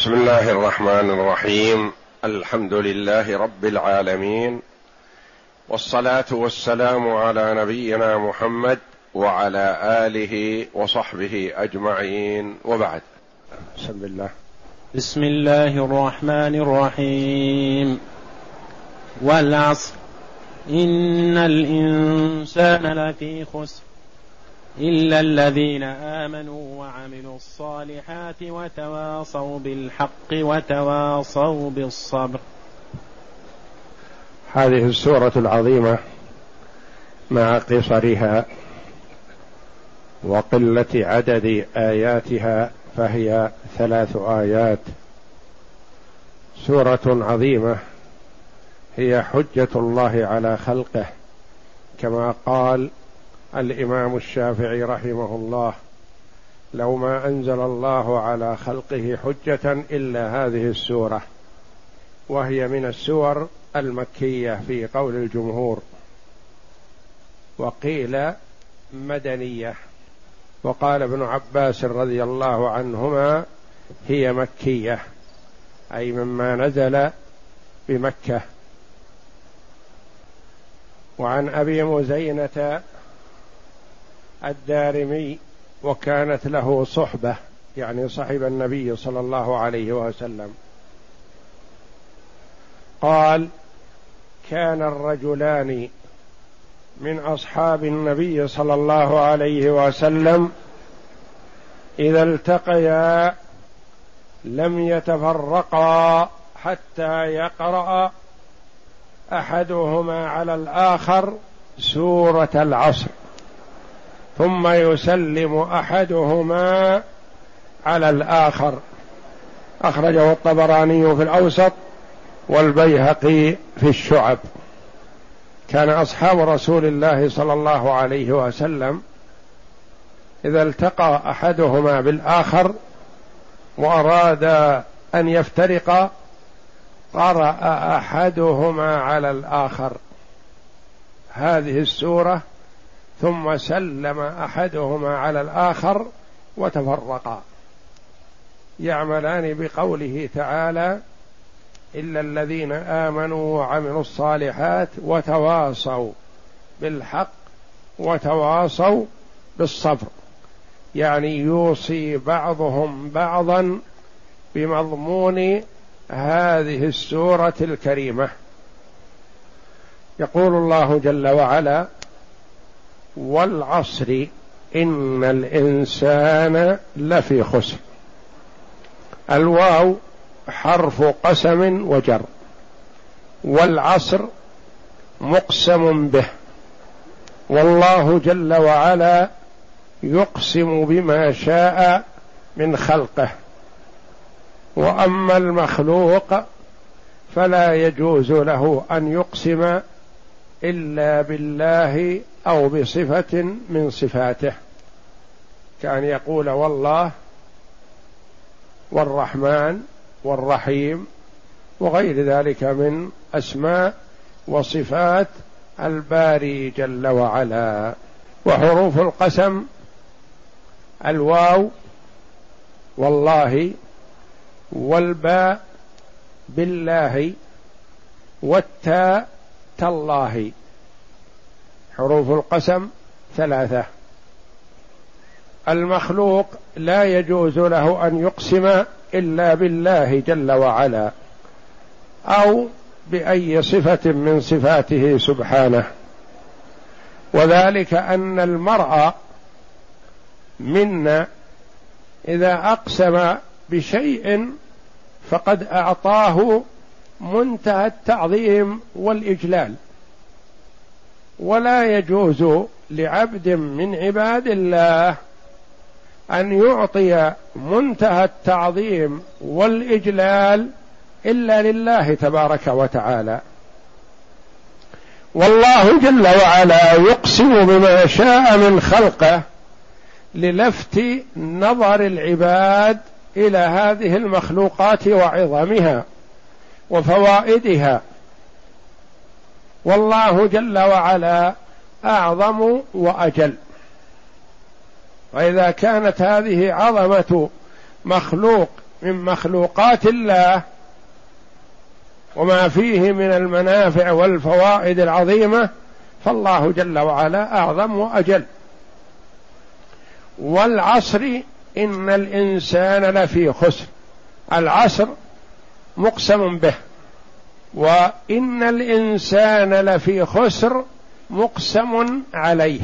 بسم الله الرحمن الرحيم. الحمد لله رب العالمين. والصلاة والسلام على نبينا محمد وعلى آله وصحبه أجمعين. وبعد. بسم الله. بسم الله الرحمن الرحيم. والعصر. إن الإنسان لفي خسر. إلا الذين آمنوا وعملوا الصالحات وتواصوا بالحق وتواصوا بالصبر. هذه السورة العظيمة مع قصرها وقلة عدد آياتها فهي ثلاث آيات. سورة عظيمة هي حجة الله على خلقه كما قال الإمام الشافعي رحمه الله لو ما أنزل الله على خلقه حجة إلا هذه السورة وهي من السور المكية في قول الجمهور وقيل مدنية وقال ابن عباس رضي الله عنهما هي مكية أي مما نزل بمكة. وعن أبي مزينة الدارمي وكانت له صحبة يعني صحب النبي صلى الله عليه وسلم. قال كان الرجلان من أصحاب النبي صلى الله عليه وسلم إذا التقيا لم يتفرقا حتى يقرأ أحدهما على الآخر سورة العصر. ثم يسلم أحدهما على الآخر. أخرجه الطبراني في الأوسط والبيهقي في الشعب. كان أصحاب رسول الله صلى الله عليه وسلم إذا التقى أحدهما بالآخر وأراد أن يفترقا قرأ أحدهما على الآخر. هذه السورة ثم سلم أحدهما على الآخر وتفرقا. يعملان بقوله تعالى الا الذين امنوا وعملوا الصالحات وتواصوا بالحق وتواصوا بالصبر. يعني يوصي بعضهم بعضا بمضمون هذه السورة الكريمة. يقول الله جل وعلا والعصر إن الإنسان لفي خسر. الواو حرف قسم وجر. والعصر مقسم به. والله جل وعلا يقسم بما شاء من خلقه. وأما المخلوق فلا يجوز له أن يقسم إلا بالله أو بصفة من صفاته كأن يقول والله والرحمن والرحيم وغير ذلك من أسماء وصفات الباري جل وعلا وحروف القسم الواو والله والباء بالله والتاء تالله. حروف القسم ثلاثة. المخلوق لا يجوز له أن يقسم إلا بالله جل وعلا أو بأي صفة من صفاته سبحانه. وذلك أن المرء منا إذا أقسم بشيء فقد أعطاه منتهى التعظيم والإجلال. ولا يجوز لعبد من عباد الله أن يعطي منتهى التعظيم والإجلال إلا لله تبارك وتعالى. والله جل وعلا يقسم بما شاء من خلقه للفت نظر العباد إلى هذه المخلوقات وعظمها وفوائدها والله جل وعلا أعظم وأجل. وإذا كانت هذه عظمة مخلوق من مخلوقات الله وما فيه من المنافع والفوائد العظيمة فالله جل وعلا أعظم وأجل. والعصر إن الإنسان لفي خسر. العصر مقسم به. وإن الإنسان لفي خسر مقسم عليه.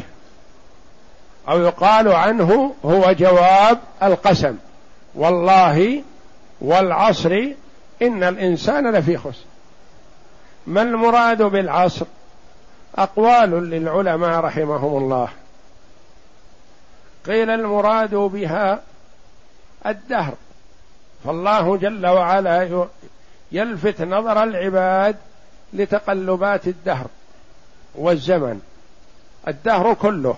أو يقال عنه هو جواب القسم. والله والعصر إن الإنسان لفي خسر. ما المراد بالعصر؟ أقوال للعلماء رحمهم الله. قيل المراد بها الدهر. فالله جل وعلا يلفت نظر العباد لتقلبات الدهر والزمن الدهر كله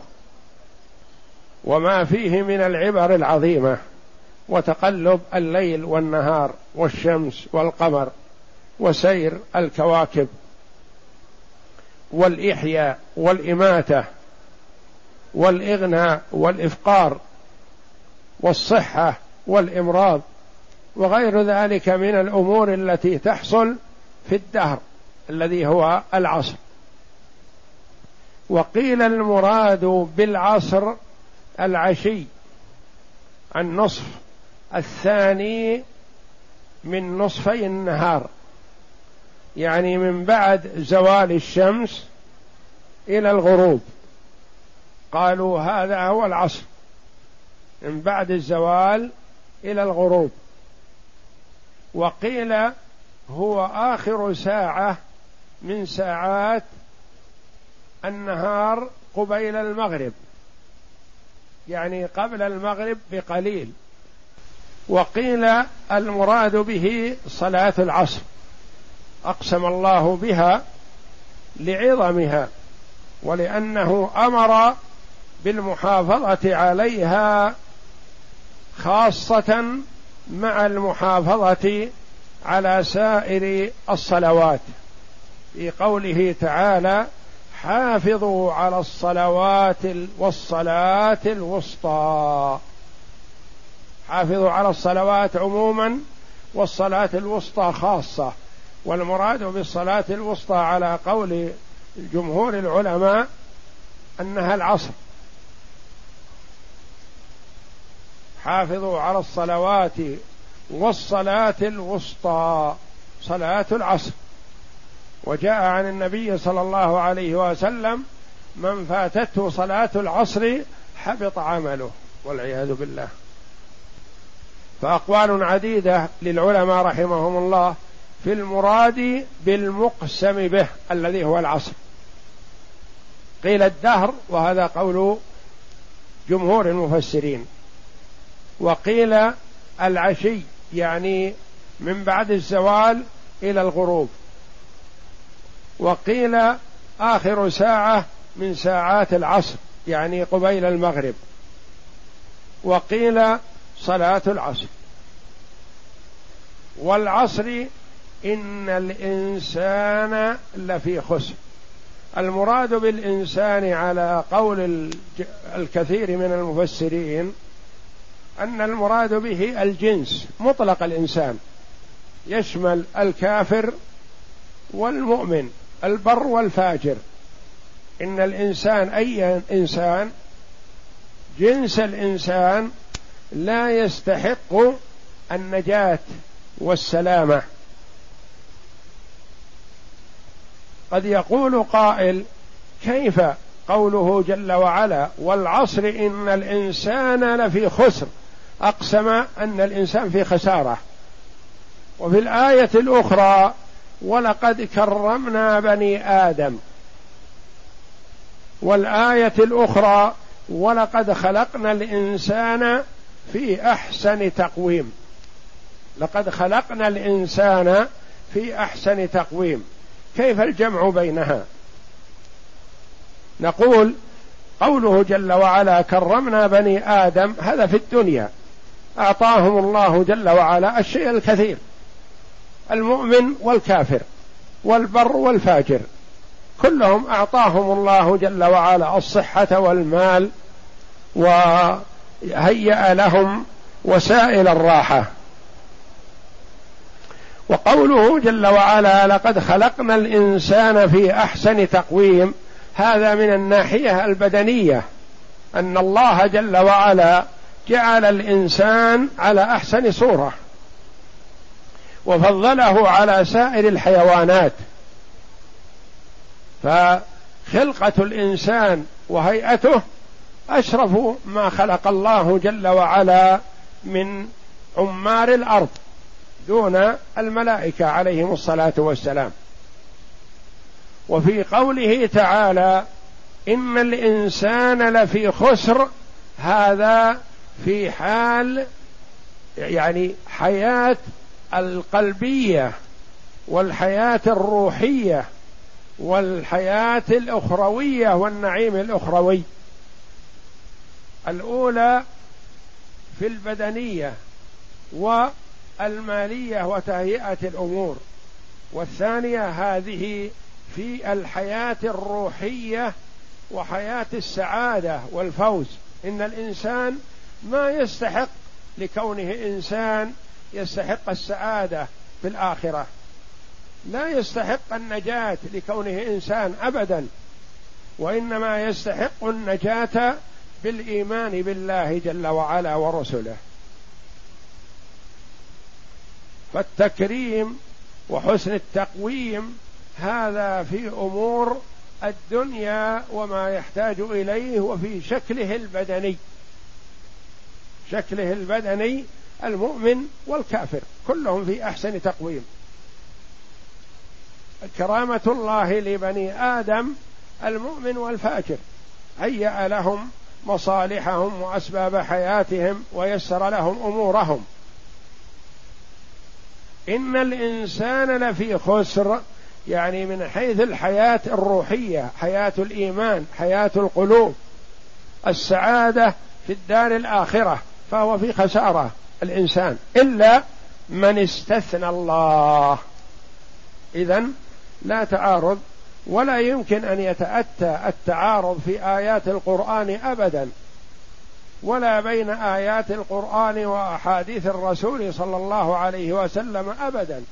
وما فيه من العبر العظيمة وتقلب الليل والنهار والشمس والقمر وسير الكواكب والإحياء والإماتة والإغناء والإفقار والصحة والإمراض وغير ذلك من الأمور التي تحصل في الدهر الذي هو العصر. وقيل المراد بالعصر العشي النصف الثاني من نصفي النهار يعني من بعد زوال الشمس إلى الغروب. قالوا هذا هو العصر من بعد الزوال إلى الغروب. وقيل هو آخر ساعة من ساعات النهار قبيل المغرب. يعني قبل المغرب بقليل. وقيل المراد به صلاة العصر. أقسم الله بها لعظمها ولأنه أمر بالمحافظة عليها خاصة مع المحافظة على سائر الصلوات. في قوله تعالى حافظوا على الصلوات والصلاة الوسطى. حافظوا على الصلوات عموما والصلاة الوسطى خاصة. والمراد بالصلاة الوسطى على قول جمهور العلماء أنها العصر. حافظوا على الصلوات والصلاة الوسطى صلاة العصر. وجاء عن النبي صلى الله عليه وسلم من فاتته صلاة العصر حبط عمله. والعياذ بالله. فأقوال عديدة للعلماء رحمهم الله في المراد بالمقسم به الذي هو العصر. قيل الدهر وهذا قول جمهور المفسرين. وقيل العشي يعني من بعد الزوال إلى الغروب. وقيل آخر ساعة من ساعات العصر يعني قبيل المغرب. وقيل صلاة العصر. والعصر إن الإنسان لفي خسر. المراد بالإنسان على قول الكثير من المفسرين أن المراد به الجنس مطلق الإنسان. يشمل الكافر والمؤمن البر والفاجر. إن الإنسان أي إنسان جنس الإنسان لا يستحق النجاة والسلامة. قد يقول قائل كيف قوله جل وعلا والعصر إن الإنسان لفي خسر؟ أقسم أن الإنسان في خسارة. وفي الآية الأخرى ولقد كرمنا بني آدم. والآية الأخرى ولقد خلقنا الإنسان في أحسن تقويم. لقد خلقنا الإنسان في أحسن تقويم. كيف الجمع بينها؟ نقول قوله جل وعلا كرمنا بني آدم هذا في الدنيا. أعطاهم الله جل وعلا الشيء الكثير. المؤمن والكافر والبر والفاجر. كلهم أعطاهم الله جل وعلا الصحة والمال وهيأ لهم وسائل الراحة. قوله جل وعلا لقد خلقنا الإنسان في أحسن تقويم. هذا من الناحية البدنية. أن الله جل وعلا جعل الإنسان على أحسن صورة وفضله على سائر الحيوانات. فخلقة الإنسان وهيئته أشرف ما خلق الله جل وعلا من عمار الأرض دون الملائكة عليهم الصلاة والسلام. وفي قوله تعالى إن الإنسان لفي خسر هذا في حال يعني حياة القلبية والحياة الروحية والحياة الأخروية والنعيم الأخروي. الأولى في البدنية والمالية وتهيئة الأمور والثانية هذه في الحياة الروحية وحياة السعادة والفوز. إن الإنسان ما يستحق لكونه إنسان يستحق السعادة في الآخرة. لا يستحق النجاة لكونه إنسان ابدا وإنما يستحق النجاة بالإيمان بالله جل وعلا ورسله. فالتكريم وحسن التقويم هذا في أمور الدنيا وما يحتاج إليه وفي شكله البدني. شكله البدني المؤمن والكافر. كلهم في أحسن تقويم. كرامة الله لبني آدم المؤمن والفاجر. هيأ لهم مصالحهم وأسباب حياتهم ويسر لهم أمورهم. إن الإنسان لفي خسر يعني من حيث الحياة الروحية حياة الإيمان حياة القلوب. السعادة في الدار الآخرة. فهو في خسارة الإنسان إلا من استثنى الله. اذا لا تعارض ولا يمكن أن يتأتى التعارض في آيات القرآن ابدا ولا بين آيات القرآن وأحاديث الرسول صلى الله عليه وسلم ابدا.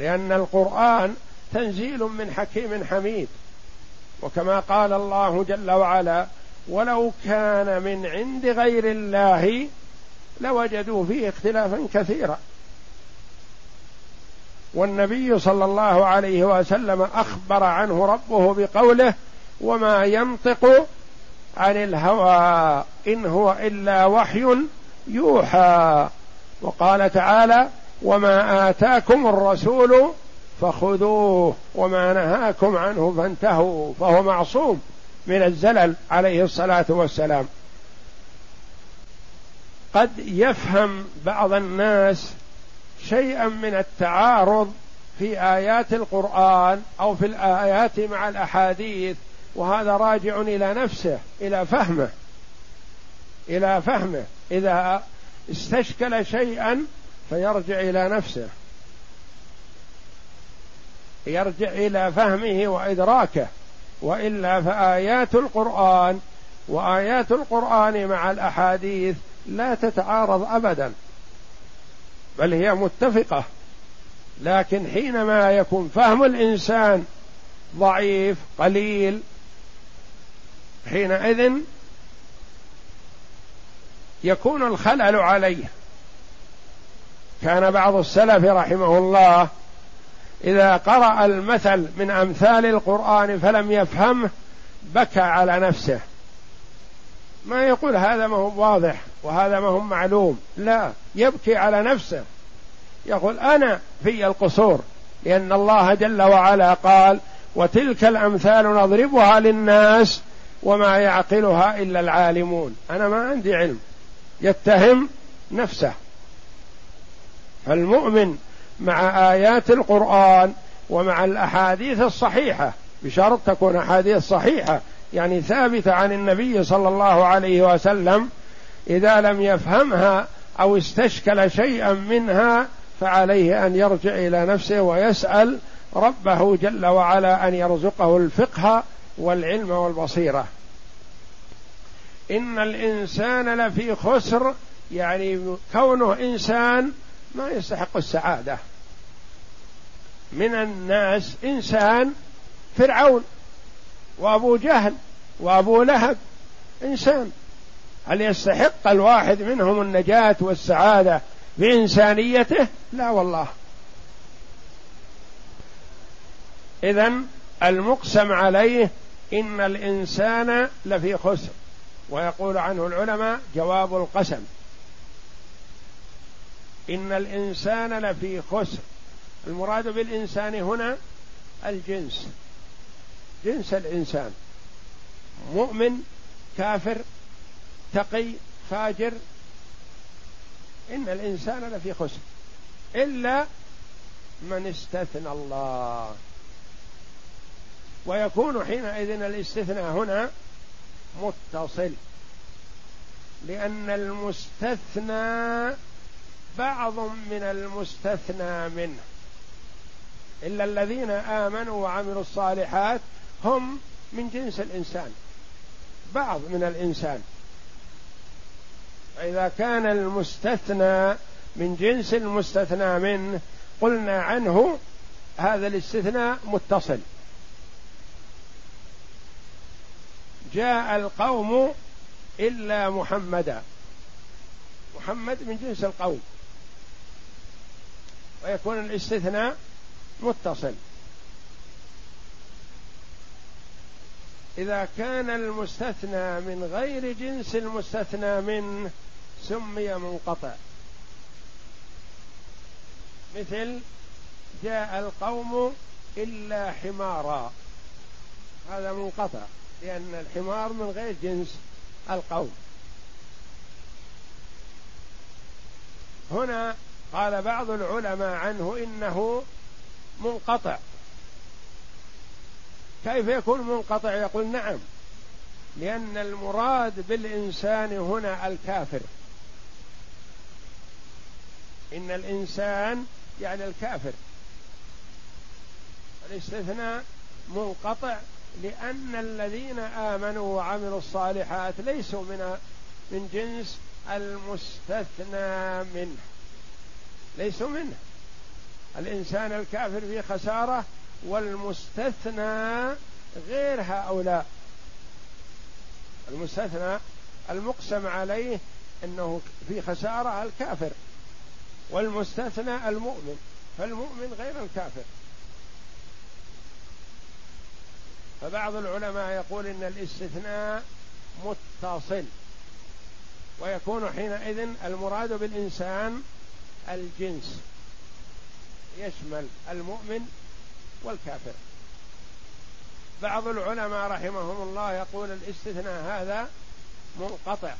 لأن القرآن تنزيل من حكيم حميد وكما قال الله جل وعلا ولو كان من عند غير الله لوجدوا فيه اختلافا كثيرا. والنبي صلى الله عليه وسلم أخبر عنه ربه بقوله وما ينطق عن الهوى إن هو إلا وحي يوحى. وقال تعالى وما آتاكم الرسول فخذوه وما نهاكم عنه فانتهوا فهو معصوم. من الزلل عليه الصلاة والسلام. قد يفهم بعض الناس شيئا من التعارض في آيات القرآن أو في الآيات مع الأحاديث وهذا راجع إلى نفسه إلى فهمه إلى فهمه. إذا استشكل شيئا فيرجع إلى نفسه يرجع إلى فهمه وإدراكه. وإلا فآيات القرآن وآيات القرآن مع الأحاديث لا تتعارض ابدا بل هي متفقة. لكن حينما يكون فهم الإنسان ضعيف قليل حينئذ يكون الخلل عليه. كان بعض السلف رحمه الله إذا قرأ المثل من أمثال القرآن فلم يفهمه بكى على نفسه. ما يقول هذا ما هو واضح وهذا ما هو معلوم. لا يبكي على نفسه. يقول أنا في القصور لأن الله جل وعلا قال وتلك الأمثال نضربها للناس وما يعقلها إلا العالمون. أنا ما عندي علم يتهم نفسه. فالمؤمن مع آيات القرآن ومع الأحاديث الصحيحة بشرط تكون أحاديث صحيحة يعني ثابتة عن النبي صلى الله عليه وسلم إذا لم يفهمها أو استشكل شيئا منها فعليه أن يرجع إلى نفسه ويسأل ربه جل وعلا أن يرزقه الفقه والعلم والبصيرة. إن الإنسان لفي خسر يعني كونه إنسان ما يستحق السعادة. من الناس إنسان فرعون وأبو جهل وأبو لهب إنسان. هل يستحق الواحد منهم النجاة والسعادة بإنسانيته؟ لا والله. إذا المقسم عليه إن الإنسان لفي خسر ويقول عنه العلماء جواب القسم. إن الإنسان لفي خسر. المراد بالإنسان هنا الجنس. جنس الإنسان. مؤمن كافر تقي فاجر. إن الإنسان لفي خسر. إلا من استثنى الله. ويكون حينئذ الاستثناء هنا متصل. لأن المستثنى بعض من المستثنى منه. إلا الذين آمنوا وعملوا الصالحات هم من جنس الإنسان. بعض من الإنسان. فإذا كان المستثنى من جنس المستثنى منه قلنا عنه هذا الاستثناء متصل. جاء القوم إلا محمدا. محمد من جنس القوم. ويكون الاستثناء متصل. إذا كان المستثنى من غير جنس المستثنى منه سمي منقطع. مثل جاء القوم إلا حمارا. هذا منقطع لأن الحمار من غير جنس القوم. هنا قال بعض العلماء عنه إنه منقطع. كيف يكون منقطع؟ يقول نعم لأن المراد بالإنسان هنا الكافر. إن الإنسان يعني الكافر. الاستثناء منقطع لأن الذين آمنوا وعملوا الصالحات ليسوا من من جنس المستثنى منه ليسوا منه. الإنسان الكافر في خسارة والمستثنى غير هؤلاء. المستثنى المقسم عليه إنه في خسارة الكافر والمستثنى المؤمن فالمؤمن غير الكافر. فبعض العلماء يقول إن الاستثناء متصل ويكون حينئذ المراد بالإنسان الجنس. يشمل المؤمن والكافر. بعض العلماء رحمهم الله يقول الاستثناء هذا منقطع.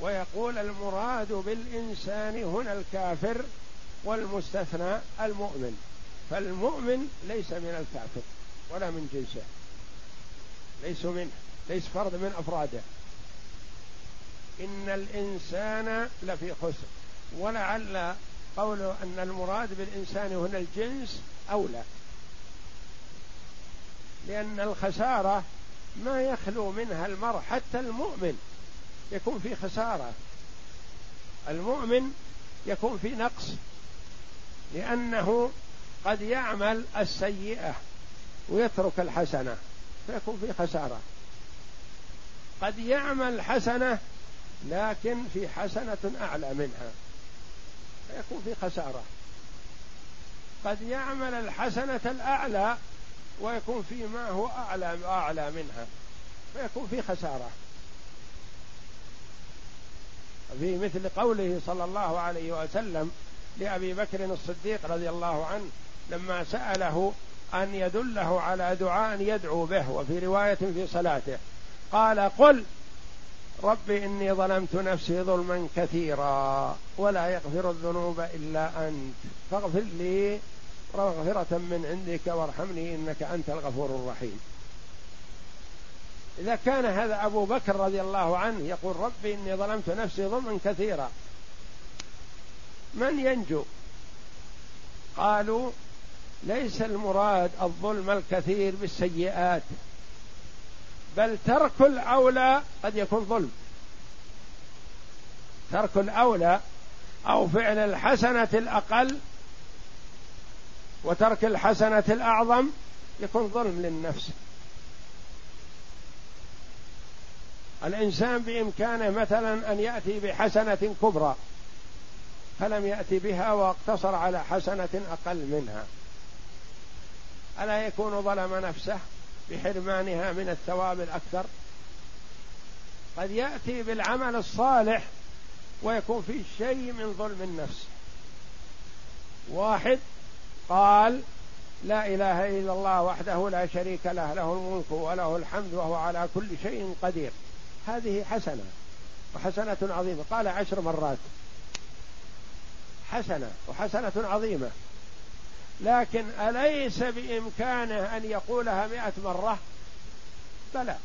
ويقول المراد بالإنسان هنا الكافر والمستثنى المؤمن. فالمؤمن ليس من الكافر ولا من جنسه. ليس منه ليس فرد من أفراده. إن الإنسان لفي خسر. ولعل قول أن المراد بالإنسان هنا الجنس أولى. لأن الخسارة ما يخلو منها المرء حتى المؤمن يكون في خسارة. المؤمن يكون في نقص لأنه قد يعمل السيئة ويترك الحسنة فيكون في خسارة. قد يعمل حسنة لكن في حسنة أعلى منها. فيكون في خسارة. قد يعمل الحسنة الأعلى ويكون في ما هو أعلى أعلى منها. فيكون في خسارة. في مثل قوله صلى الله عليه وسلم لأبي بكر الصديق رضي الله عنه لما سأله أن يدله على دعاء يدعو به وفي رواية في صلاته. قال قل رب إني ظلمت نفسي ظلما كثيرا ولا يغفر الذنوب إلا أنت. فاغفر لي مغفرة من عندك وارحمني إنك أنت الغفور الرحيم. إذا كان هذا أبو بكر رضي الله عنه يقول ربي إني ظلمت نفسي ظلما كثيرا. من ينجو؟ قالوا ليس المراد الظلم الكثير بالسيئات. بل ترك الأولى قد يكون ظلم. ترك الأولى أو فعل الحسنة الأقل وترك الحسنة الأعظم يكون ظلم للنفس. الإنسان بإمكانه مثلا أن يأتي بحسنة كبرى فلم يأتي بها واقتصر على حسنة أقل منها. ألا يكون ظلم نفسه؟ بحرمانها من الثواب الأكثر. قد يأتي بالعمل الصالح ويكون فيه شيء من ظلم النفس. واحد قال لا إله إلا الله وحده لا شريك له له الملك وله الحمد وهو على كل شيء قدير. هذه حسنة وحسنة عظيمة. قال عشر مرات. حسنة وحسنة عظيمة. لكن أليس بإمكانه أن يقولها مئة مرة؟ بلى.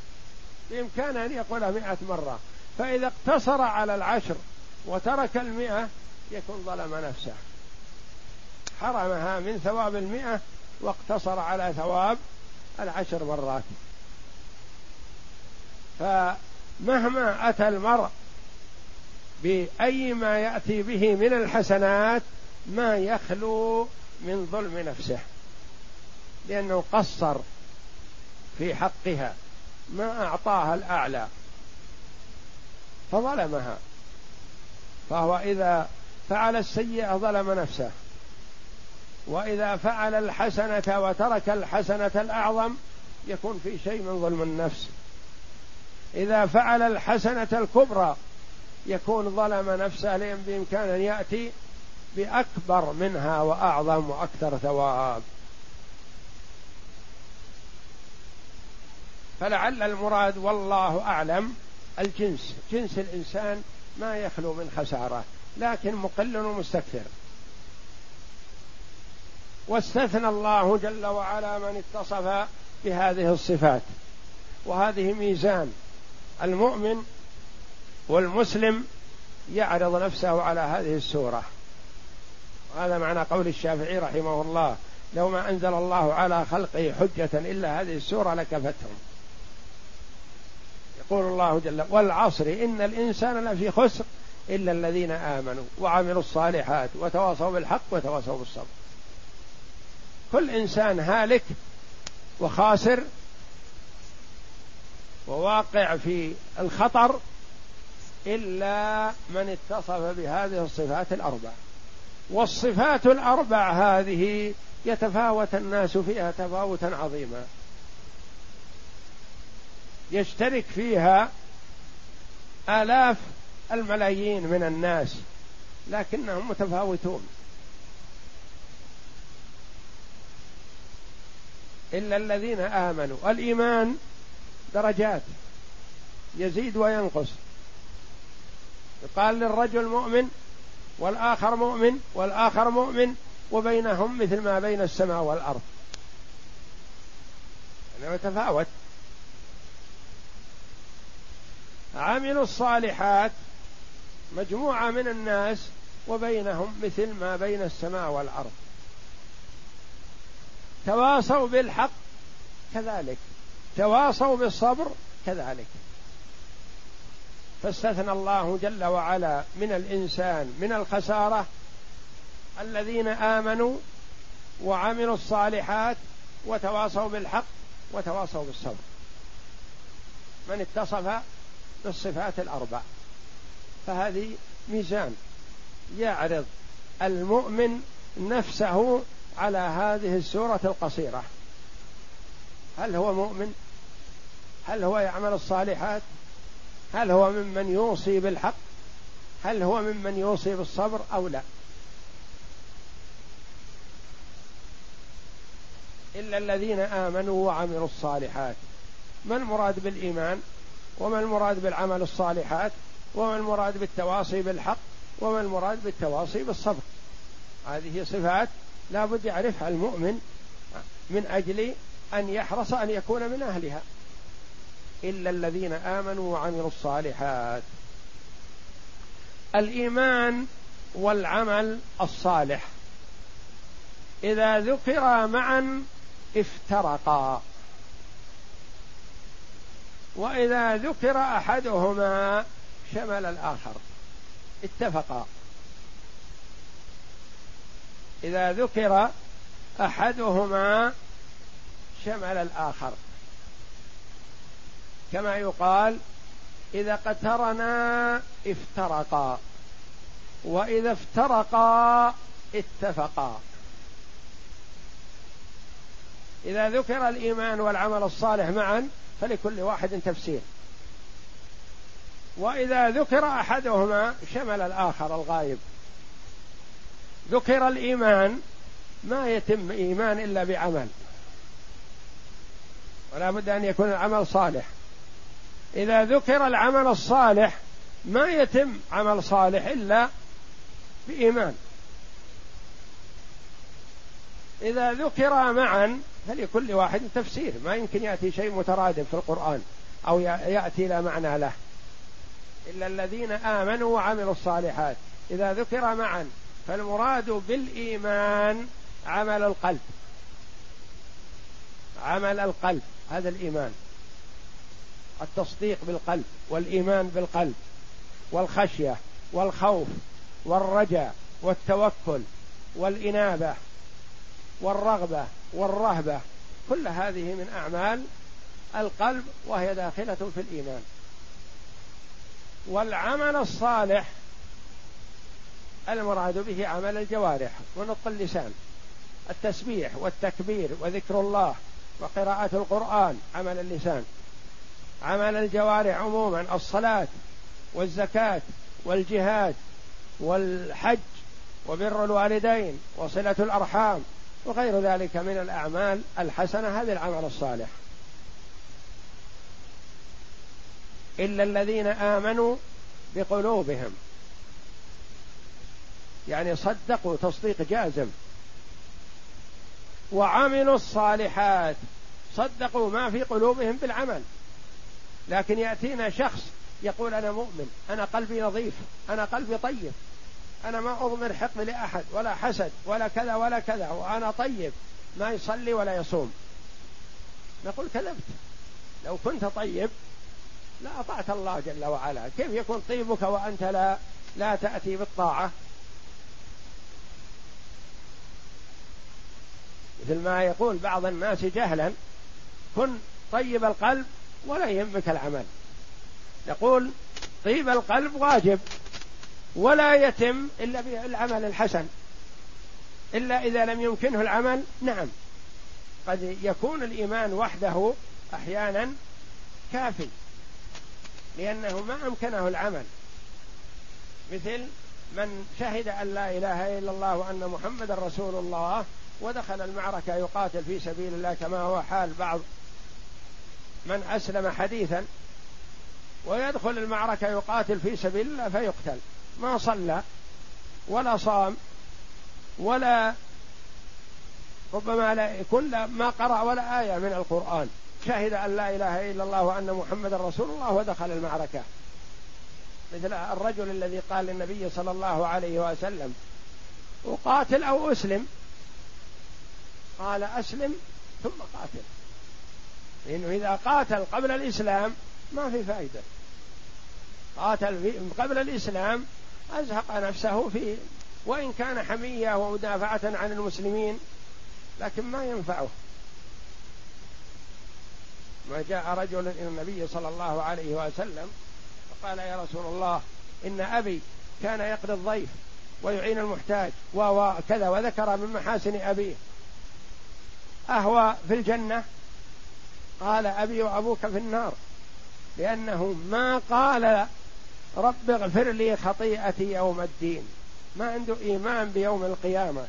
بإمكانه أن يقولها مئة مرة. فإذا اقتصر على العشر وترك المئة يكون ظلم نفسه. حرمها من ثواب المئة واقتصر على ثواب العشر مرات. فمهما أتى المرء بأي ما يأتي به من الحسنات ما يخلو من ظلم نفسه. لأنه قصر في حقها ما أعطاها الأعلى فظلمها. فهو إذا فعل السيئة ظلم نفسه. وإذا فعل الحسنة وترك الحسنة الأعظم يكون في شيء من ظلم النفس. إذا فعل الحسنة الكبرى يكون ظلم نفسه بإمكان أن يأتي بأكبر منها وأعظم وأكثر ثواب. فلعل المراد والله أعلم الجنس. جنس الإنسان ما يخلو من خسارة لكن مقل ومستكثر. واستثنى الله جل وعلا من اتصف بهذه الصفات. وهذه ميزان. المؤمن والمسلم يعرض نفسه على هذه السورة. وهذا معنى قول الشافعي رحمه الله لو ما أنزل الله على خلقه حجة إلا هذه السورة لكفتهم. يقول الله جل والعصر إن الإنسان لفي خسر إلا الذين آمنوا وعملوا الصالحات وتواصوا بالحق وتواصوا بالصبر. كل إنسان هالك وخاسر وواقع في الخطر إلا من اتصف بهذه الصفات الأربع. والصفات الأربع هذه يتفاوت الناس فيها تفاوتا عظيما. يشترك فيها آلاف الملايين من الناس لكنهم متفاوتون. إلا الذين آمنوا. الإيمان درجات يزيد وينقص. يقال للرجل مؤمن والآخر مؤمن والآخر مؤمن وبينهم مثل ما بين السماء والأرض. يعني يتفاوت عملوا الصالحات مجموعة من الناس وبينهم مثل ما بين السماء والأرض. تواصوا بالحق كذلك. تواصوا بالصبر كذلك. فاستثنى الله جل وعلا من الإنسان من الخسارة الذين آمنوا وعملوا الصالحات وتواصوا بالحق وتواصوا بالصبر. من اتصف بالصفات الأربع. فهذه ميزان. يعرض المؤمن نفسه على هذه السورة القصيرة. هل هو مؤمن؟ هل هو يعمل الصالحات؟ هل هو ممن يوصي بالحق؟ هل هو ممن يوصي بالصبر أو لا؟ إلا الذين آمنوا وعملوا الصالحات. ما المراد بالإيمان؟ وما المراد بالعمل الصالحات؟ وما المراد بالتواصي بالحق؟ وما المراد بالتواصي بالصبر؟ هذه صفات لا بد يعرفها المؤمن من أجل أن يحرص أن يكون من أهلها. إلا الذين آمنوا وعملوا الصالحات. الإيمان والعمل الصالح. إذا ذكرا معا افترقا. وإذا ذكر أحدهما شمل الآخر. اتفقا. إذا ذكر أحدهما شمل الآخر. كما يقال إذا اقترنا افترقا وإذا افترقا اتفقا. إذا ذكر الإيمان والعمل الصالح معا فلكل واحد تفسير. وإذا ذكر أحدهما شمل الآخر الغايب. ذكر الإيمان ما يتم إيمان إلا بعمل. ولا بد أن يكون العمل صالح. إذا ذكر العمل الصالح ما يتم عمل صالح إلا بإيمان. إذا ذكر معا فلكل واحد تفسير. ما يمكن يأتي شيء مترادف في القرآن أو يأتي لا معنى له. إلا الذين آمنوا وعملوا الصالحات. إذا ذكر معا فالمراد بالإيمان عمل القلب. عمل القلب هذا الإيمان. التصديق بالقلب والإيمان بالقلب والخشية والخوف والرجاء والتوكل والإنابة والرغبة والرهبة كل هذه من أعمال القلب وهي داخلة في الإيمان. والعمل الصالح المراد به عمل الجوارح ونطق اللسان. التسبيح والتكبير وذكر الله وقراءة القرآن عمل اللسان. عمل الجوارح عموما الصلاة والزكاة والجهاد والحج وبر الوالدين وصلة الأرحام وغير ذلك من الأعمال الحسنة هذا العمل الصالح. إلا الذين آمنوا بقلوبهم يعني صدقوا تصديق جازم وعملوا الصالحات صدقوا ما في قلوبهم بالعمل. لكن يأتينا شخص يقول أنا مؤمن أنا قلبي نظيف أنا قلبي طيب أنا ما أضمر حقد لأحد ولا حسد ولا كذا ولا كذا وأنا طيب ما يصلي ولا يصوم. نقول كذبت. لو كنت طيب لا أطعت الله جل وعلا. كيف يكون طيبك وأنت لا لا تأتي بالطاعة؟ مثل ما يقول بعض الناس جهلا كن طيب القلب ولا يهمك العمل. يقول طيب القلب واجب ولا يتم إلا بالعمل الحسن. إلا إذا لم يمكنه العمل نعم. قد يكون الإيمان وحده أحيانا كافي لأنه ما أمكنه العمل. مثل من شهد أن لا إله إلا الله وأن محمد رسول الله ودخل المعركة يقاتل في سبيل الله كما هو حال بعض. من أسلم حديثا ويدخل المعركة يقاتل في سبيل الله فيقتل. ما صلى ولا صام ولا ربما لا يكون ما قرأ ولا آية من القرآن. شهد أن لا إله إلا الله وأن محمد رسول الله ودخل المعركة. مثل الرجل الذي قال للنبي صلى الله عليه وسلم أقاتل أو أسلم؟ قال أسلم ثم قاتل. لأنه إذا قاتل قبل الإسلام ما في فائدة قاتل قبل الإسلام أزهق نفسه في وإن كان حمية ومدافعة عن المسلمين لكن ما ينفعه. ما جاء رجل إلى النبي صلى الله عليه وسلم فقال يا رسول الله إن أبي كان يقضي الضيف ويعين المحتاج وكذا وذكر من محاسن أبيه. أهوى في الجنة؟ قال أبي وأبوك في النار لأنه ما قال رب اغفر لي خطيئتي يوم الدين ما عنده إيمان بيوم القيامة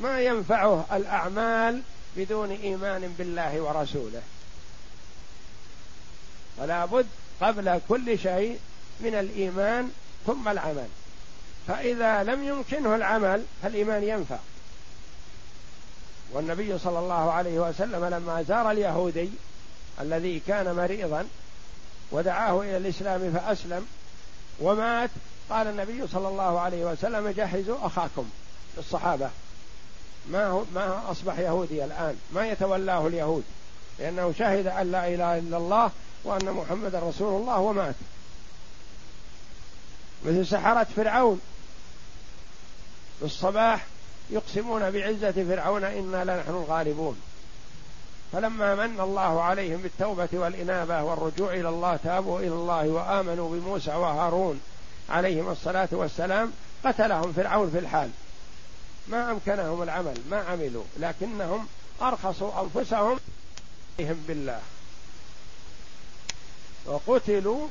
ما ينفعه الأعمال بدون إيمان بالله ورسوله. ولا بد قبل كل شيء من الإيمان ثم العمل. فإذا لم يمكنه العمل فالإيمان ينفع. والنبي صلى الله عليه وسلم لما زار اليهودي الذي كان مريضا ودعاه إلى الإسلام فأسلم ومات قال النبي صلى الله عليه وسلم جهزوا أخاكم الصحابة. ما هو ما أصبح يهودي الآن؟ ما يتولاه اليهود؟ لأنه شهد أن لا إله إلا الله وأن محمدا رسول الله ومات. مثل سحرة فرعون. في الصباح يقسمون بعزة فرعون إنا لنحن الغالبون. فلما من الله عليهم بالتوبة والإنابة والرجوع إلى الله تابوا إلى الله وآمنوا بموسى وهارون عليهم الصلاة والسلام قتلهم فرعون في الحال. ما أمكنهم العمل ما عملوا لكنهم أرخصوا أنفسهم بالله. وقتلوا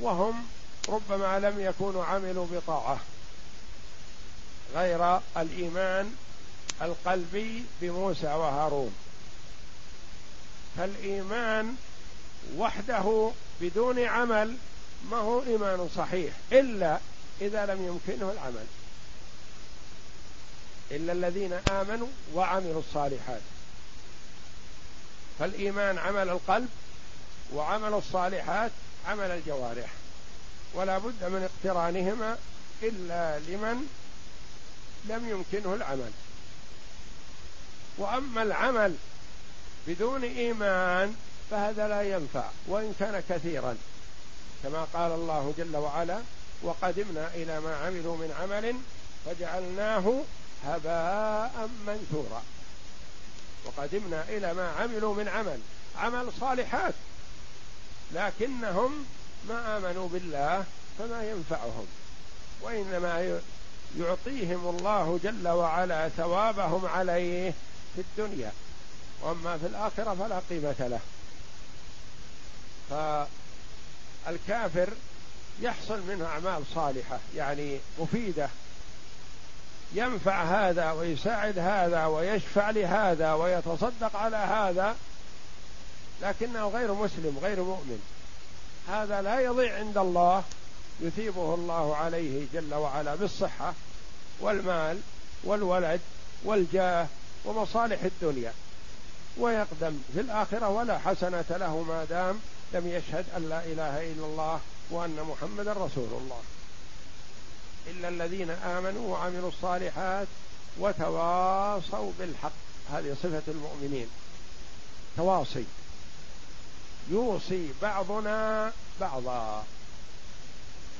وهم ربما لم يكونوا عملوا بطاعة غير الإيمان القلبي بموسى وهارون. فالإيمان وحده بدون عمل ما هو إيمان صحيح إلا إذا لم يمكنه العمل. إلا الذين آمنوا وعملوا الصالحات. فالإيمان عمل القلب وعمل الصالحات عمل الجوارح ولا بد من اقترانهما إلا لمن لم يمكنه العمل. وأما العمل بدون إيمان فهذا لا ينفع وإن كان كثيرا. كما قال الله جل وعلا وقدمنا إلى ما عملوا من عمل فجعلناه هباء منثورا. وقدمنا إلى ما عملوا من عمل عمل صالحات لكنهم ما آمنوا بالله فما ينفعهم. وإنما يعطيهم الله جل وعلا ثوابهم عليه في الدنيا. وأما في الآخرة فلا قيمة له. فالكافر يحصل منه أعمال صالحة يعني مفيدة. ينفع هذا ويساعد هذا ويشفع لهذا ويتصدق على هذا لكنه غير مسلم غير مؤمن. هذا لا يضيع عند الله يثيبه الله عليه جل وعلا بالصحة والمال والولد والجاه ومصالح الدنيا. ويقدم في الآخرة ولا حسنة له ما دام لم يشهد أن لا إله إلا الله وأن محمدا رسول الله. إلا الذين آمنوا وعملوا الصالحات وتواصوا بالحق. هذه صفة المؤمنين. تواصي. يوصي بعضنا بعضا.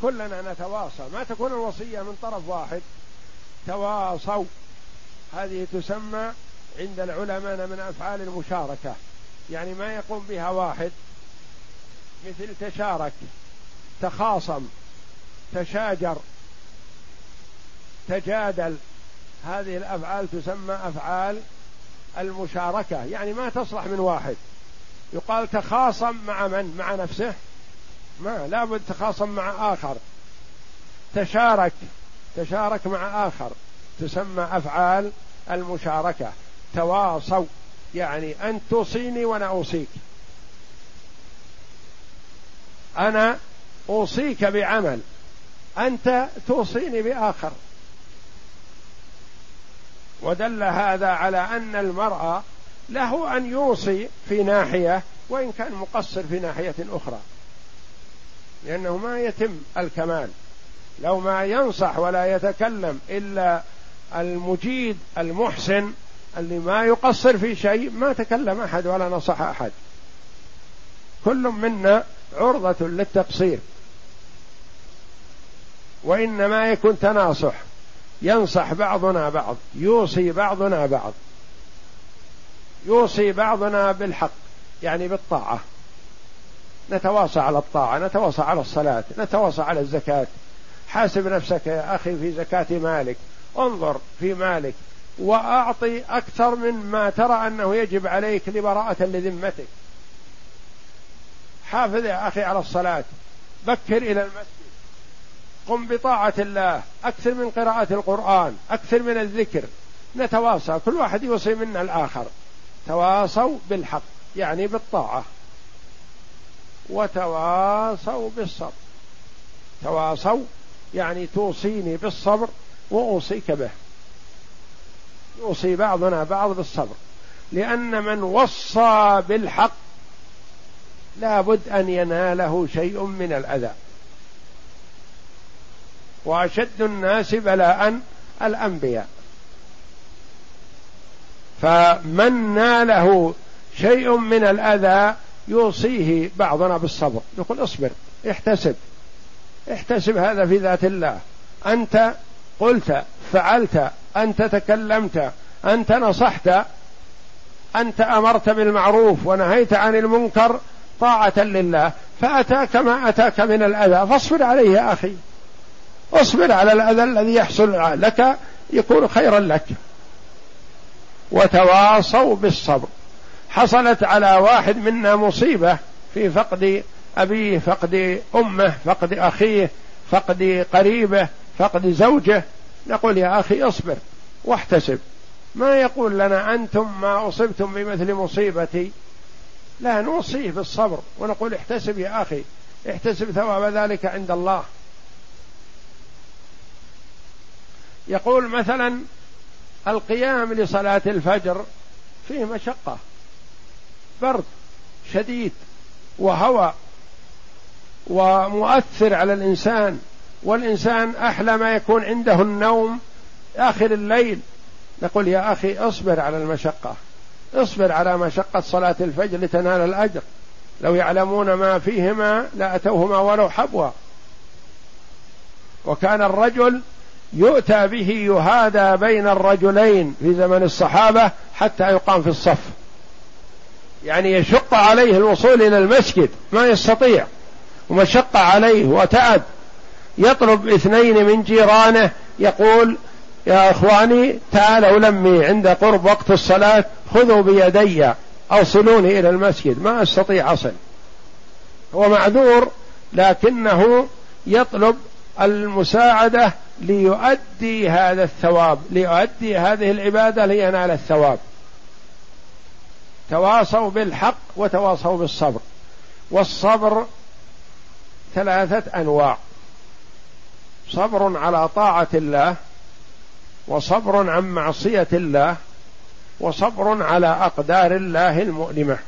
كلنا نتواصى. ما تكون الوصية من طرف واحد. تواصوا. هذه تسمى عند العلماء من أفعال المشاركة. يعني ما يقوم بها واحد مثل تشارك تخاصم تشاجر تجادل. هذه الأفعال تسمى أفعال المشاركة. يعني ما تصلح من واحد. يقال تخاصم مع من؟ مع نفسه؟ ما لابد تخاصم مع آخر. تشارك تشارك مع آخر. تسمى أفعال المشاركة. تواصوا. يعني أنت توصيني وأنا أوصيك. أنا أوصيك بعمل. أنت توصيني بآخر. ودل هذا على أن المرأة له أن يوصي في ناحية وإن كان مقصر في ناحية أخرى. لأنه ما يتم الكمال. لو ما ينصح ولا يتكلم إلا المجيد المحسن اللي ما يقصر في شيء ما تكلم أحد ولا نصح أحد. كل منا عرضة للتقصير. وإنما يكون تناصح. ينصح بعضنا بعض. يوصي بعضنا بعض. يوصي بعضنا بالحق يعني بالطاعة. نتواصى على الطاعة نتواصى على الصلاة نتواصى على الزكاة. حاسب نفسك يا أخي في زكاة مالك. انظر في مالك. وأعطي أكثر من ما ترى أنه يجب عليك لبراءة لذمتك. حافظ يا أخي على الصلاة. بكر إلى المسجد. قم بطاعة الله. أكثر من قراءة القرآن. أكثر من الذكر. نتواصى كل واحد يوصي منا الآخر. تواصوا بالحق. يعني بالطاعة. وتواصوا بالصبر. تواصوا يعني توصيني بالصبر وأوصيك به. يوصي بعضنا بعض بالصبر. لأن من وصى بالحق لابد أن يناله شيء من الأذى. وأشد الناس بلاء الأنبياء. فمن ناله شيء من الأذى يوصيه بعضنا بالصبر. يقول اصبر احتسب. احتسب هذا في ذات الله. أنت قلت فعلت. أنت تكلمت أنت نصحت أنت أمرت بالمعروف ونهيت عن المنكر طاعة لله فأتاك ما أتاك من الأذى فاصبر عليه يا أخي. اصبر على الأذى الذي يحصل لك يكون خيرا لك. وتواصوا بالصبر. حصلت على واحد منا مصيبة في فقد أبيه فقد أمه فقد أخيه فقد قريبه فقد زوجه. نقول يا أخي اصبر واحتسب. ما يقول لنا أنتم ما أصبتم بمثل مصيبتي؟ لا نوصيه بالصبر ونقول احتسب يا أخي. احتسب ثواب ذلك عند الله. يقول مثلا القيام لصلاة الفجر فيه مشقة برد شديد وهوى ومؤثر على الإنسان. والإنسان أحلى ما يكون عنده النوم آخر الليل. نقول يا أخي اصبر على المشقة. اصبر على مشقة صلاة الفجر لتنال الأجر. لو يعلمون ما فيهما لأتوهما ولو حبوا وكان الرجل يؤتى به يهادى بين الرجلين في زمن الصحابة حتى يقام في الصف. يعني يشق عليه الوصول إلى المسجد. ما يستطيع. ومشقه عليه وتعب. يطلب اثنين من جيرانه يقول يا إخواني تعالوا لمي عند قرب وقت الصلاة خذوا بيدي اوصلوني إلى المسجد ما أستطيع أصل. هو معذور لكنه يطلب المساعدة ليؤدي هذا الثواب ليؤدي هذه العبادة لينال الثواب. تواصوا بالحق وتواصوا بالصبر والصبر ثلاثة أنواع. صبر على طاعة الله وصبر عن معصية الله وصبر على أقدار الله المؤلمة.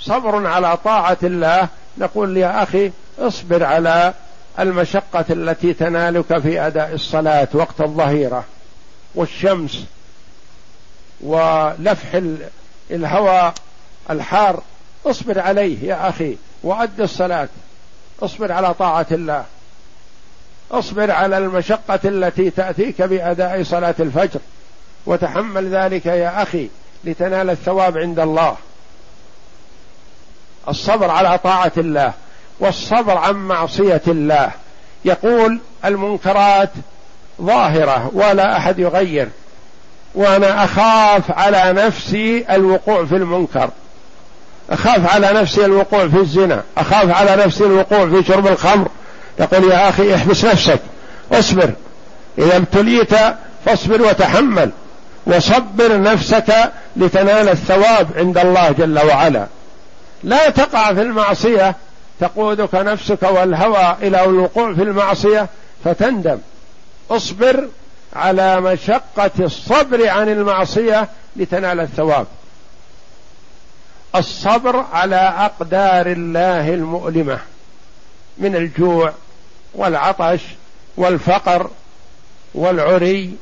صبر على طاعة الله نقول يا أخي اصبر على المشقة التي تنالك في أداء الصلاة وقت الظهيرة والشمس ولفح الهواء الحار. اصبر عليه يا أخي وأد الصلاة. اصبر على طاعة الله. اصبر على المشقة التي تأتيك بأداء صلاة الفجر وتحمل ذلك يا أخي لتنال الثواب عند الله. الصبر على طاعة الله والصبر عن معصية الله. يقول المنكرات ظاهرة ولا أحد يغير وأنا أخاف على نفسي الوقوع في المنكر. أخاف على نفسي الوقوع في الزنا أخاف على نفسي الوقوع في شرب الخمر. تقول يا أخي احبس نفسك اصبر. إذا ابتليت فاصبر وتحمل وصبر نفسك لتنال الثواب عند الله جل وعلا. لا تقع في المعصية تقودك نفسك والهوى إلى الوقوع في المعصية فتندم. اصبر على مشقة الصبر عن المعصية لتنال الثواب. الصبر على أقدار الله المؤلمة من الجوع والعطش والفقر والعري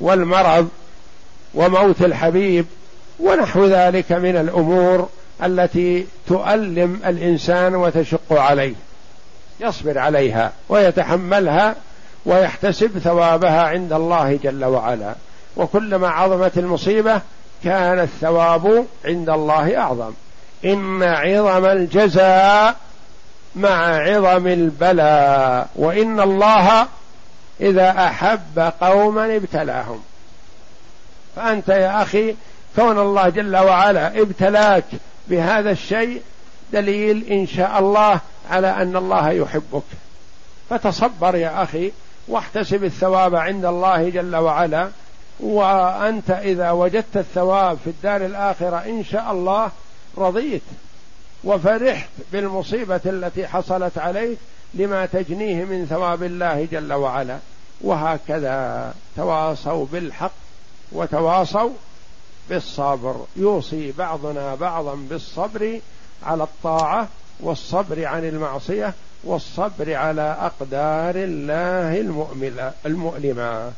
والمرض وموت الحبيب ونحو ذلك من الأمور التي تؤلم الإنسان وتشق عليه. يصبر عليها ويتحملها ويحتسب ثوابها عند الله جل وعلا. وكلما عظمت المصيبة كان الثواب عند الله أعظم. إن عظم الجزاء مع عظم البلاء وإن الله إذا أحب قوما ابتلاهم. فأنت يا أخي كون الله جل وعلا ابتلاك بهذا الشيء دليل إن شاء الله على أن الله يحبك. فتصبر يا أخي واحتسب الثواب عند الله جل وعلا وأنت إذا وجدت الثواب في الدار الآخرة إن شاء الله رضيت. وفرحت بالمصيبة التي حصلت عليك لما تجنيه من ثواب الله جل وعلا. وهكذا تواصوا بالحق وتواصوا بالصبر. يوصي بعضنا بعضا بالصبر على الطاعة والصبر عن المعصية والصبر على أقدار الله المؤلمة.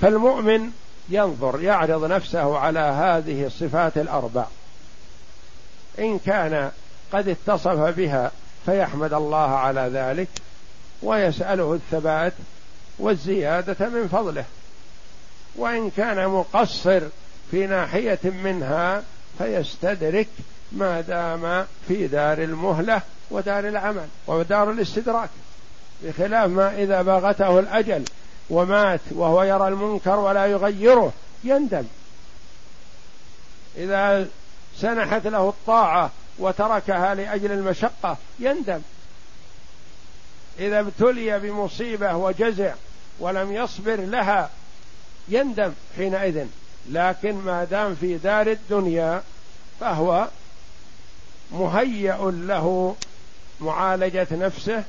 فالمؤمن ينظر يعرض نفسه على هذه الصفات الأربع. إن كان قد اتصف بها فيحمد الله على ذلك ويسأله الثبات والزيادة من فضله. وإن كان مقصر في ناحية منها فيستدرك ما دام في دار المهلة ودار العمل ودار الاستدراك بخلاف ما إذا باغته الأجل ومات وهو يرى المنكر ولا يغيره يندم. إذا سنحت له الطاعة وتركها لأجل المشقة يندم. إذا ابتلي بمصيبة وجزع ولم يصبر لها يندم حينئذ. لكن ما دام في دار الدنيا فهو مهيأ له معالجة نفسه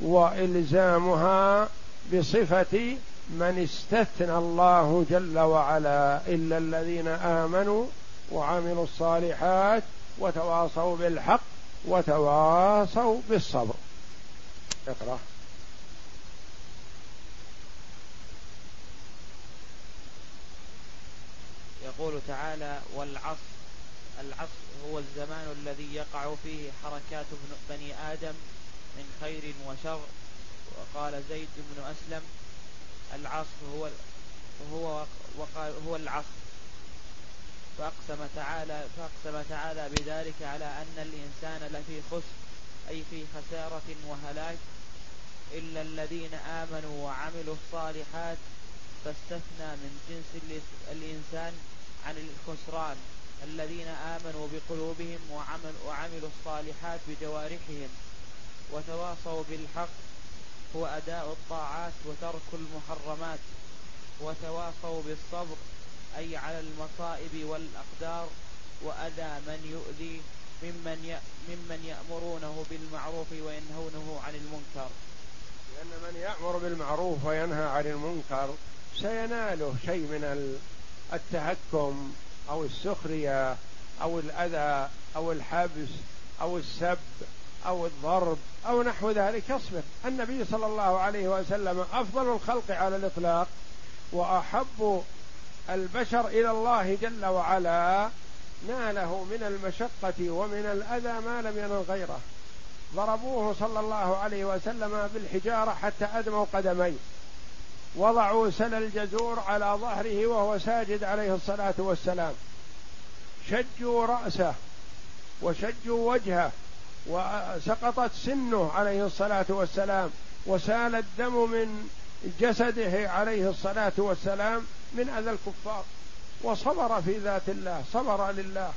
وإلزامها بصفة من استثنى الله جل وعلا إلا الذين آمنوا وعملوا الصالحات وتواصوا بالحق وتواصوا بالصبر. اقرأ. يقول تعالى والعصر العصر هو الزمان الذي يقع فيه حركات بني آدم من خير وشر. وقال زيد بن أسلم العصر هو هو وقال هو العصر. فأقسم تعالى فأقسم تعالى بذلك على أن الإنسان لفي خسر أي في خسارة وهلاك. إلا الذين آمنوا وعملوا الصالحات فاستثنى من جنس الإنسان عن الخسران. الذين آمنوا بقلوبهم وعملوا الصالحات بجوارحهم وتواصوا بالحق هو أداء الطاعات وترك المحرمات وتواصوا بالصبر أي على المصائب والأقدار وأذى من يؤذي ممن ممن يأمرونه بالمعروف وينهونه عن المنكر. لأن من يأمر بالمعروف وينهى عن المنكر سيناله شيء من التهكم أو السخرية أو الأذى أو الحبس أو السب أو الضرب أو نحو ذلك. يصبر. النبي صلى الله عليه وسلم أفضل الخلق على الإطلاق وأحب البشر إلى الله جل وعلا ناله من المشقة ومن الأذى ما لم ينل غيره. ضربوه صلى الله عليه وسلم بالحجارة حتى أدموا قدميه. وضعوا سل الجزور على ظهره وهو ساجد عليه الصلاة والسلام. شجوا رأسه وشجوا وجهه وسقطت سنه عليه الصلاة والسلام. وسال الدم من جسده عليه الصلاة والسلام. من اذى الكفار. وصبر في ذات الله صبر لله.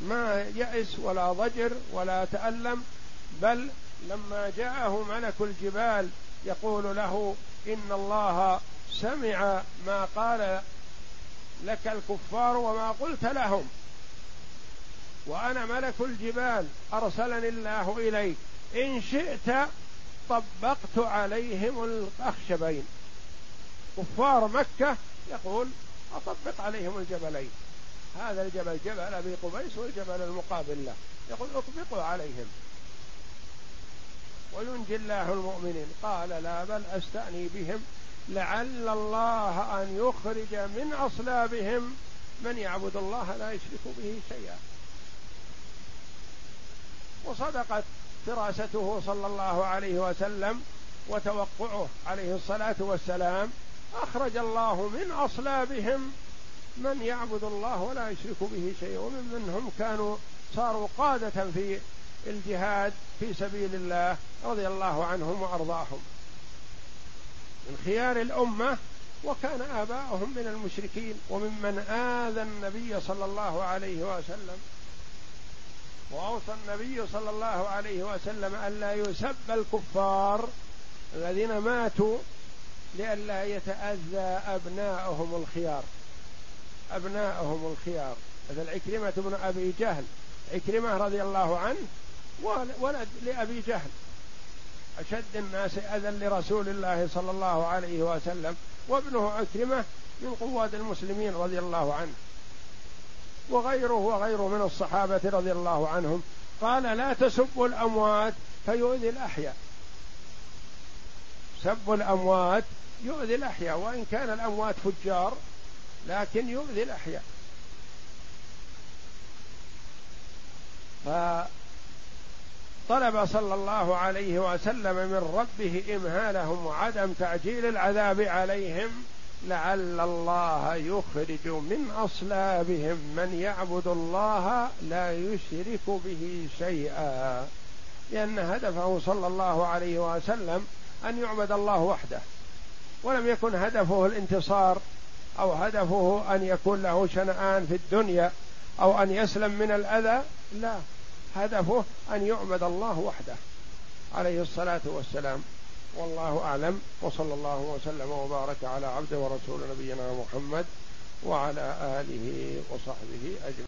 ما يأس ولا ضجر ولا تألم بل لما جاءه ملك الجبال يقول له إن الله سمع ما قال لك الكفار وما قلت لهم. وأنا ملك الجبال أرسلني الله إليك. إن شئت طبقت عليهم الأخشبين. كفار مكة يقول أطبق عليهم الجبلين. هذا الجبل جبل أبي قبيس والجبل المقابل له. يقول أطبقوا عليهم. وينجي الله المؤمنين. قال لا بل أستأني بهم. لعل الله أن يخرج من أصلابهم. من يعبد الله لا يشرك به شيئا. وصدقت فراسته صلى الله عليه وسلم وتوقعه عليه الصلاة والسلام أخرج الله من أصلابهم من يعبد الله ولا يشرك به شيئا ومن هم كانوا صاروا قادة في الجهاد في سبيل الله رضي الله عنهم وأرضاهم. من خيار الأمة وكان آباؤهم من المشركين وممن آذى النبي صلى الله عليه وسلم. وأوصى النبي صلى الله عليه وسلم الا يسب الكفار الذين ماتوا لئلا يتأذى أبناؤهم الخيار. أبناؤهم الخيار. مثل عكرمة بن أبي جهل. عكرمة رضي الله عنه ولد لأبي جهل. أشد الناس أذى لرسول الله صلى الله عليه وسلم. وابنه عكرمة من قواد المسلمين رضي الله عنه. وغيره وغيره من الصحابة رضي الله عنهم. قال لا تسبوا الأموات فيؤذي الأحياء. سب الأموات يؤذي الأحياء وإن كان الأموات فجار لكن يؤذي الأحياء. فطلب صلى الله عليه وسلم من ربه إمهالهم وعدم تعجيل العذاب عليهم لعل الله يخرج من أصلابهم من يعبد الله لا يشرك به شيئا. لأن هدفه صلى الله عليه وسلم أن يعبد الله وحده. ولم يكن هدفه الانتصار أو هدفه أن يكون له شنآن في الدنيا أو أن يسلم من الأذى لا. هدفه أن يعبد الله وحده. عليه الصلاة والسلام. والله أعلم. وصلى الله وسلم وبارك على عبده ورسول نبينا محمد وعلى آله وصحبه أجمعين.